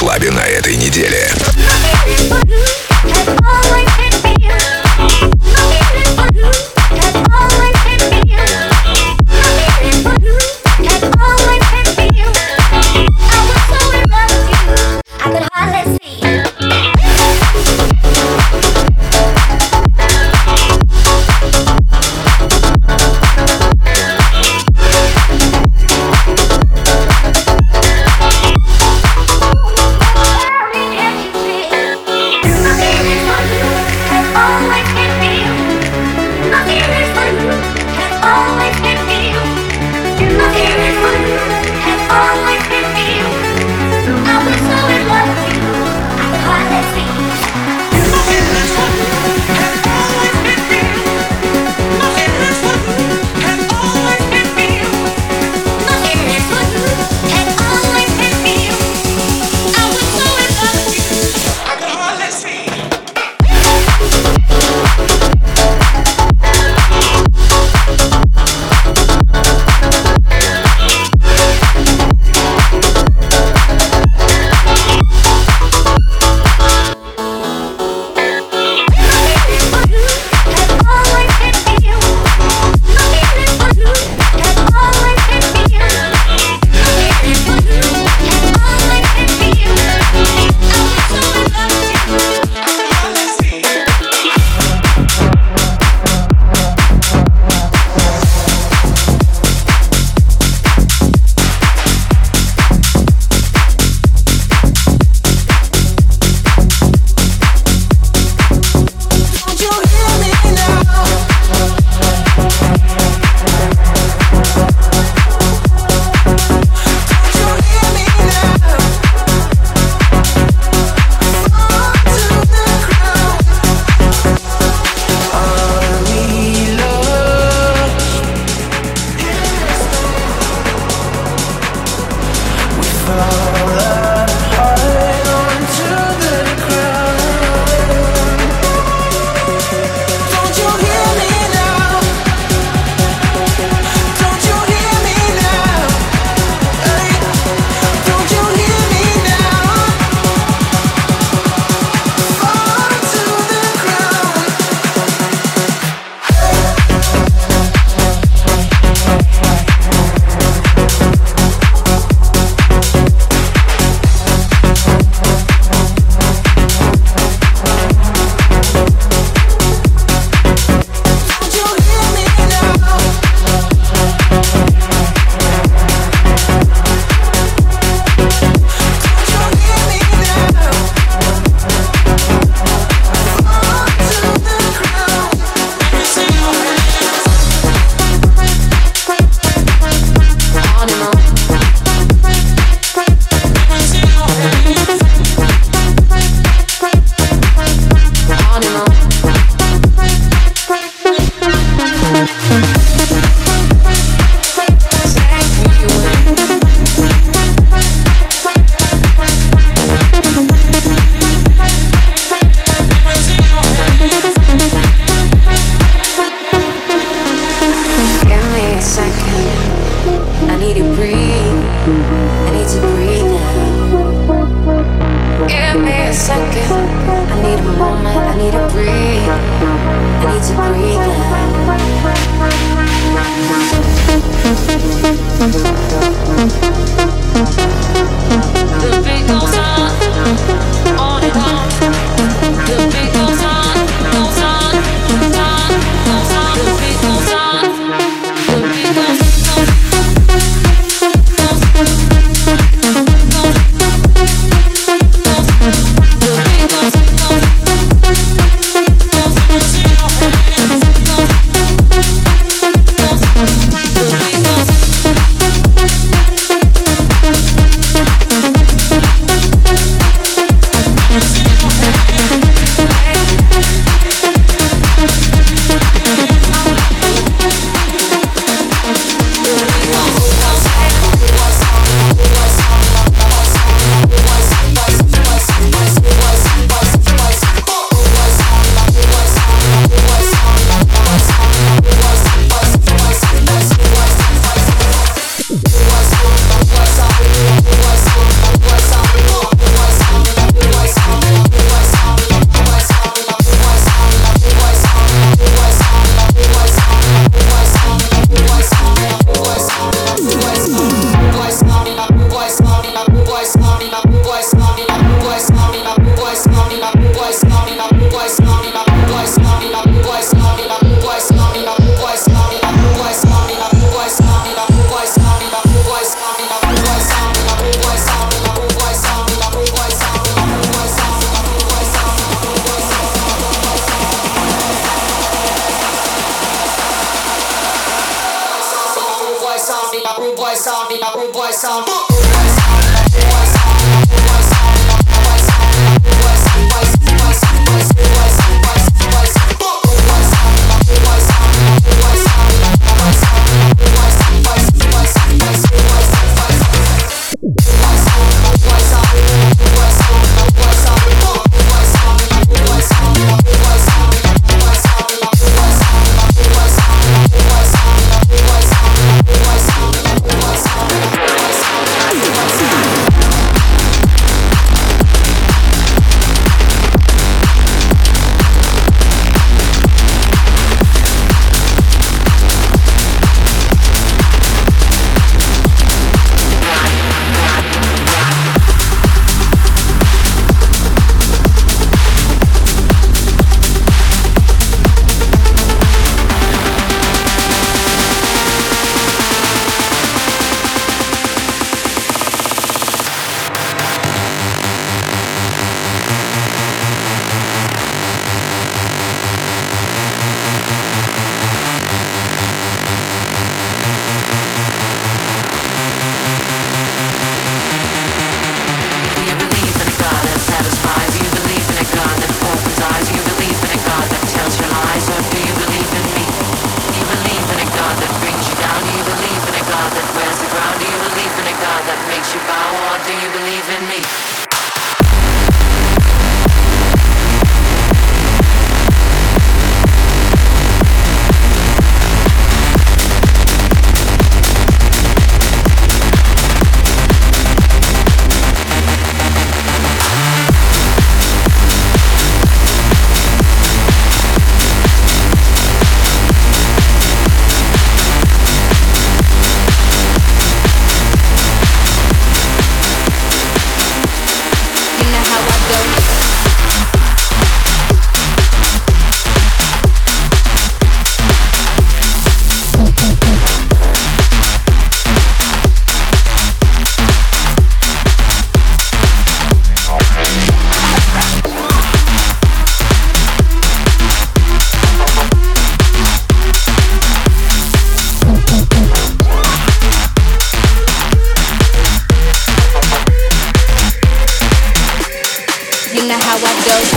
клабе на этой неделе.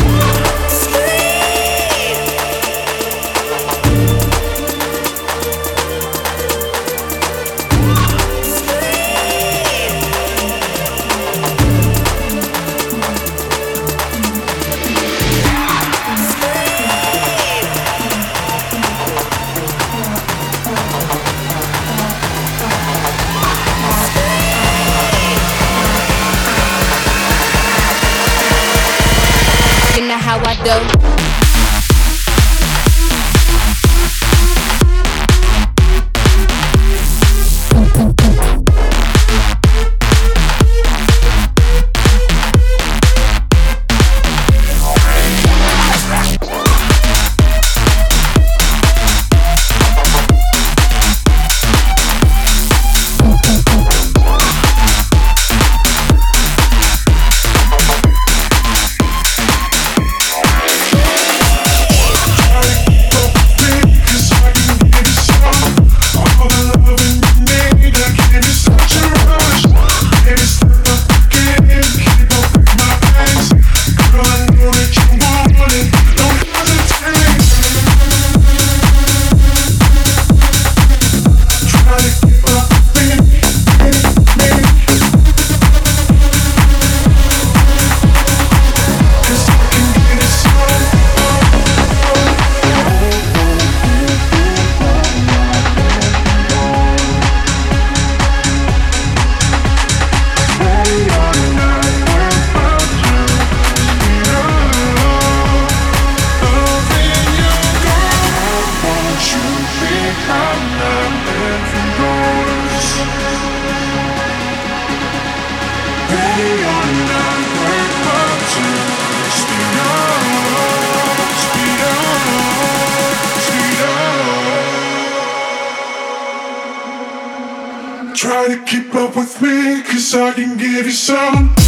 Yeah. how I do. gotta keep up with me, cause I can give you some.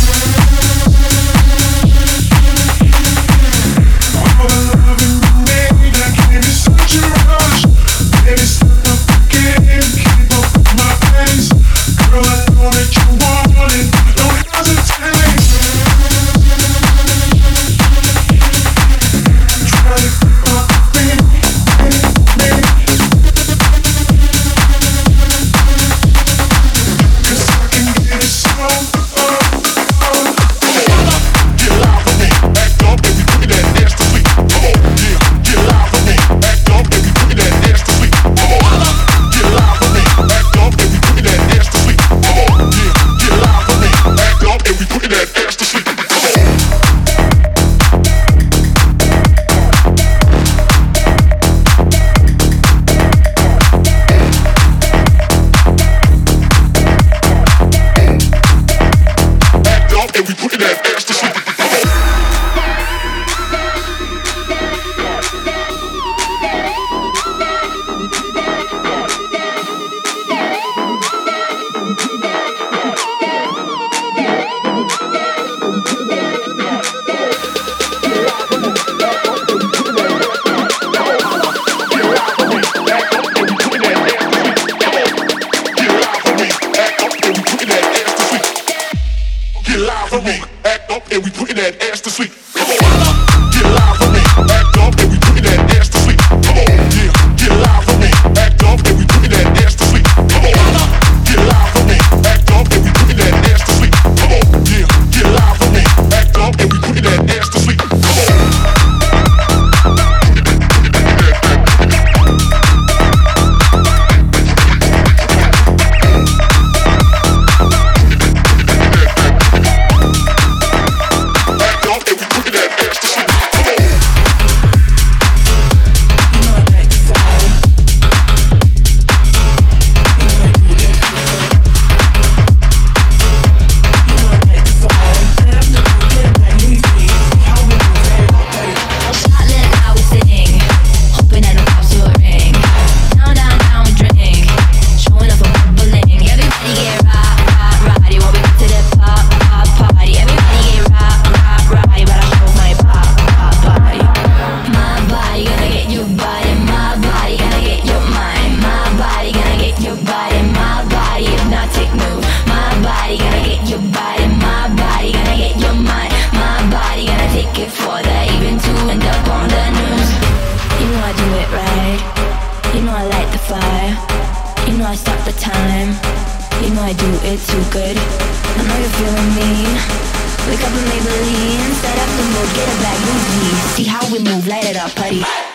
Get a bag, move. See how we move, light it up, buddy.